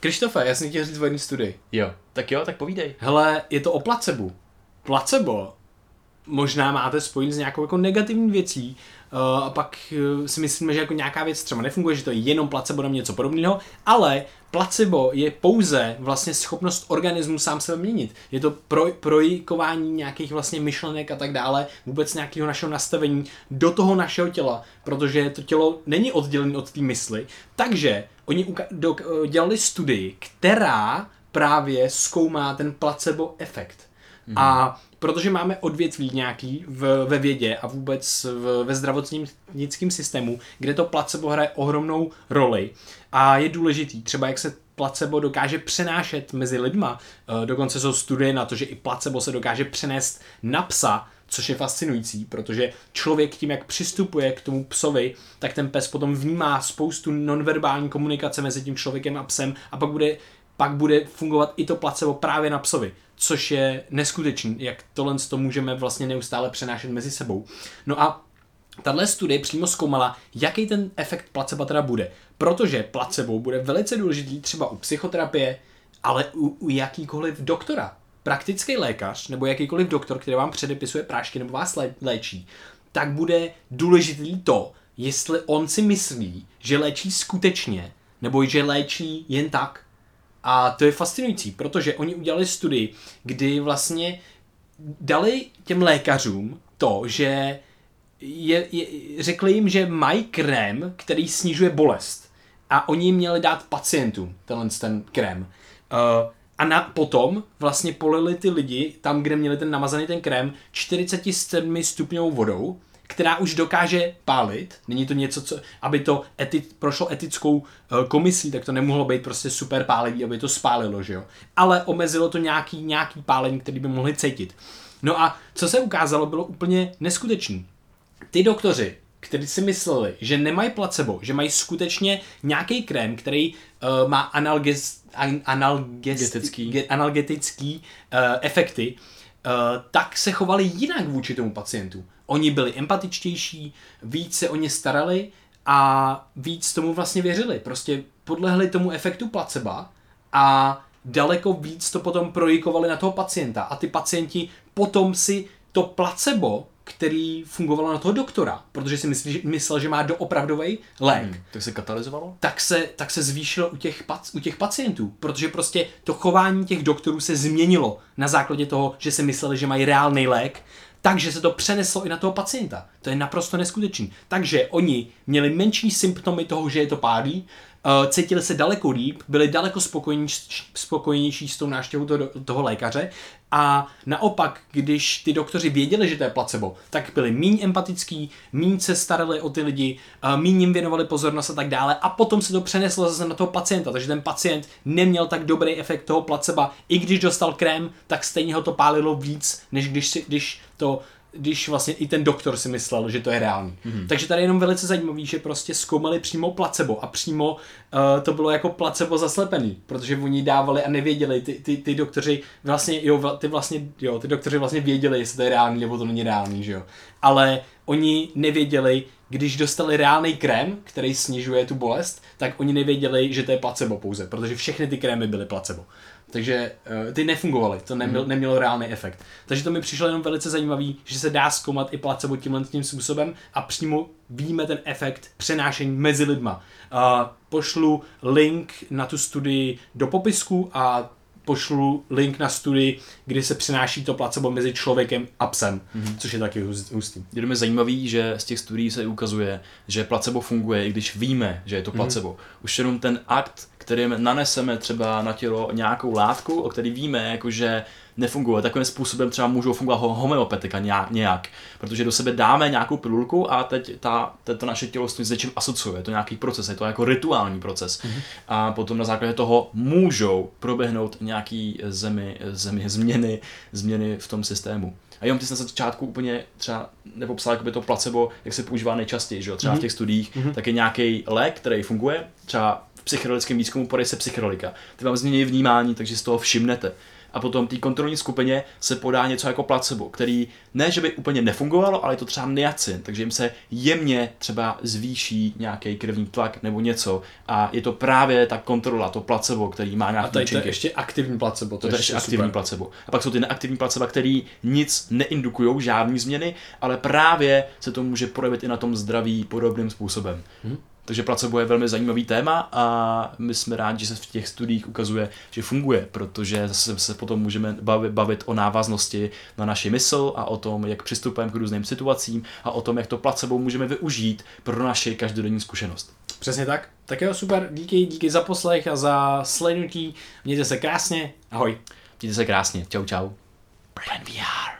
Krištofe, já jsem chtěl říct o jedné studii. Jo, tak jo, tak povídej. Hele, je to o placebo. Placebo možná máte spojit s nějakou jako negativní věcí uh, a pak uh, si myslíme, že jako nějaká věc třeba nefunguje, že to je jenom placebo nebo něco podobného, ale placebo je pouze vlastně schopnost organismu sám sebe měnit. Je to pro, projikování nějakých vlastně myšlenek a tak dále, vůbec nějakého našeho nastavení do toho našeho těla, protože to tělo není oddělené od té mysli. Takže oni uka- do, uh, dělali studii, která právě zkoumá ten placebo efekt. Mm. A protože máme odvětví nějaký v, ve vědě a vůbec v, ve zdravotnickém systému, kde to placebo hraje ohromnou roli. A je důležitý, třeba jak se placebo dokáže přenášet mezi lidma, e, dokonce jsou studie na to, že i placebo se dokáže přenést na psa, což je fascinující, protože člověk tím, jak přistupuje k tomu psovi, tak ten pes potom vnímá spoustu nonverbální komunikace mezi tím člověkem a psem a pak bude pak bude fungovat i to placebo právě na psovi, což je neskutečný, jak tohle to můžeme vlastně neustále přenášet mezi sebou. No a Tahle studie přímo zkoumala, jaký ten efekt placebo teda bude. Protože placebo bude velice důležitý třeba u psychoterapie, ale u, u jakýkoliv doktora. Praktický lékař nebo jakýkoliv doktor, který vám předepisuje prášky nebo vás léčí, tak bude důležitý to, jestli on si myslí, že léčí skutečně, nebo že léčí jen tak. A to je fascinující, protože oni udělali studii, kdy vlastně dali těm lékařům to, že je, je, řekli jim, že mají krém, který snižuje bolest. A oni jim měli dát pacientům tenhle ten krém. Uh, a na, potom vlastně polili ty lidi tam, kde měli ten namazaný ten krém, 47 stupňovou vodou která už dokáže pálit. Není to něco, co, aby to eti, prošlo etickou uh, komisí, tak to nemohlo být prostě super pálivý, aby to spálilo, že jo. Ale omezilo to nějaký, nějaký pálení, který by mohli cítit. No a co se ukázalo, bylo úplně neskutečný. Ty doktoři, kteří si mysleli, že nemají placebo, že mají skutečně nějaký krém, který uh, má analgez, an, analgetický, analgetický uh, efekty, tak se chovali jinak vůči tomu pacientu. Oni byli empatičtější, víc se o ně starali a víc tomu vlastně věřili. Prostě podlehli tomu efektu placebo a daleko víc to potom projikovali na toho pacienta. A ty pacienti potom si to placebo který fungovalo na toho doktora, protože si myslí, myslel, že má doopravdový lék. Hmm, tak se katalyzovalo? Tak se, tak se zvýšilo u těch, u těch pacientů, protože prostě to chování těch doktorů se změnilo na základě toho, že si mysleli, že mají reálný lék takže se to přeneslo i na toho pacienta. To je naprosto neskutečný. Takže oni měli menší symptomy toho, že je to pádí, cítili se daleko líp, byli daleko spokojenější, spokojenější s tou návštěvou toho, toho lékaře. A naopak, když ty doktoři věděli, že to je placebo, tak byli méně empatický, méně se starali o ty lidi, uh, méně jim věnovali pozornost a tak dále. A potom se to přeneslo zase na toho pacienta, takže ten pacient neměl tak dobrý efekt toho placebo, i když dostal krém, tak stejně ho to pálilo víc, než když, si, když to když vlastně i ten doktor si myslel, že to je reálný. Mm-hmm. Takže tady je jenom velice zajímavý, že prostě zkoumali přímo placebo a přímo uh, to bylo jako placebo zaslepený, protože oni dávali a nevěděli, ty, ty, ty doktoři vlastně, jo, ty vlastně, jo, ty doktoři vlastně věděli, jestli to je reálný nebo to není reálný, že jo. Ale oni nevěděli, když dostali reálný krém, který snižuje tu bolest, tak oni nevěděli, že to je placebo pouze, protože všechny ty krémy byly placebo. Takže uh, ty nefungovaly, to neměl, mm. nemělo reálný efekt. Takže to mi přišlo jenom velice zajímavý, že se dá zkoumat i placebo tímhle tím způsobem a přímo víme ten efekt přenášení mezi lidma. Uh, pošlu link na tu studii do popisku a pošlu link na studii, kdy se přenáší to placebo mezi člověkem a psem, mm-hmm. což je taky hustý. Je mi zajímavý, že z těch studií se ukazuje, že placebo funguje, i když víme, že je to mhm. placebo. Mm-hmm. Už jenom ten akt, kterým naneseme třeba na tělo nějakou látku, o který víme, jakože nefunguje. Takovým způsobem třeba můžou fungovat homeopatika nějak, protože do sebe dáme nějakou pilulku a teď ta, to naše tělo s něčím asociuje. Je to nějaký proces, je to jako rituální proces. Mm-hmm. A potom na základě toho můžou proběhnout nějaký zemi, zemi změny, změny v tom systému. A jenom ty jsi na začátku úplně třeba nepopsal jakoby to placebo, jak se používá nejčastěji, že jo? Třeba mm-hmm. v těch studiích, mm-hmm. tak je nějaký lék, který funguje, třeba v psychedelickém výzkumu podej se psychedelika. Ty vám změní vnímání, takže si toho všimnete a potom té kontrolní skupině se podá něco jako placebo, který ne, že by úplně nefungovalo, ale je to třeba niacin, takže jim se jemně třeba zvýší nějaký krevní tlak nebo něco a je to právě ta kontrola, to placebo, který má nějaký A tady to je ještě aktivní placebo. To, to je ještě aktivní super. placebo. A pak jsou ty neaktivní placebo, který nic neindukují, žádné změny, ale právě se to může projevit i na tom zdraví podobným způsobem. Hmm. Takže placebo je velmi zajímavý téma a my jsme rádi, že se v těch studiích ukazuje, že funguje, protože zase se potom můžeme bavit, bavit o návaznosti na naši mysl a o tom, jak přistupujeme k různým situacím a o tom, jak to placebo můžeme využít pro naši každodenní zkušenost. Přesně tak. Tak jo, super. Díky, díky za poslech a za slednutí. Mějte se krásně. Ahoj. Mějte se krásně. Čau, čau. Brain VR.